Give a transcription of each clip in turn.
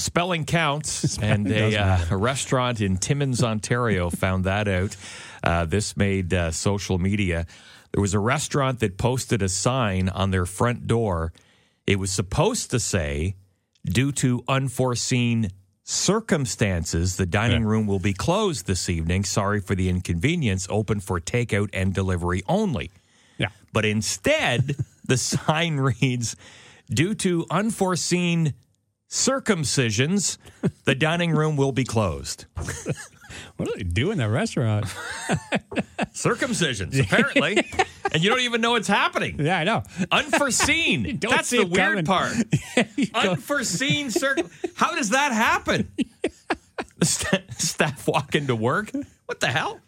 spelling counts, and a, uh, a restaurant in Timmins, Ontario, found that out. Uh, this made uh, social media. There was a restaurant that posted a sign on their front door. It was supposed to say, "Due to unforeseen circumstances, the dining Yeah. room will be closed this evening. Sorry for the inconvenience. Open for takeout and delivery only." Yeah. But instead, the sign reads Due to unforeseen circumcisions, the dining room will be closed. What do they do in that restaurant? Circumcisions, apparently. and you don't even know it's happening. yeah, I know. Unforeseen. That's the weird coming. part. Unforeseen circum. How does that happen? St- staff walk into work. What the hell?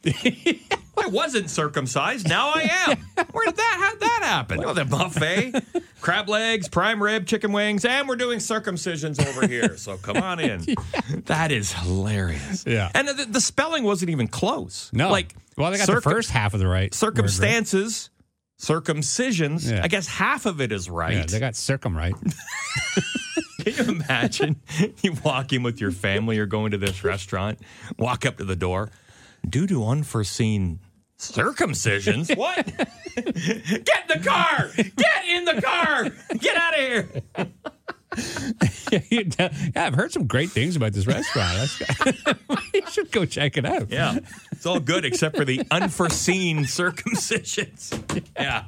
I wasn't circumcised. Now I am. Where did that? How did that happen? Oh, the buffet, crab legs, prime rib, chicken wings, and we're doing circumcisions over here. So come on in. That is hilarious. Yeah. and the, the spelling wasn't even close. No. like well, they got circum- the first half of the right. word, right? circumstances, circumcisions. Yeah. I guess half of it is right. Yeah, they got circum right. Can you imagine you walk in with your family or going to this restaurant, walk up to the door, due to unforeseen circumcisions? what? Get in the car! Get in the car! Get out of here! yeah, I've heard some great things about this restaurant. You should go check it out. Yeah, it's all good except for the unforeseen circumcisions. Yeah.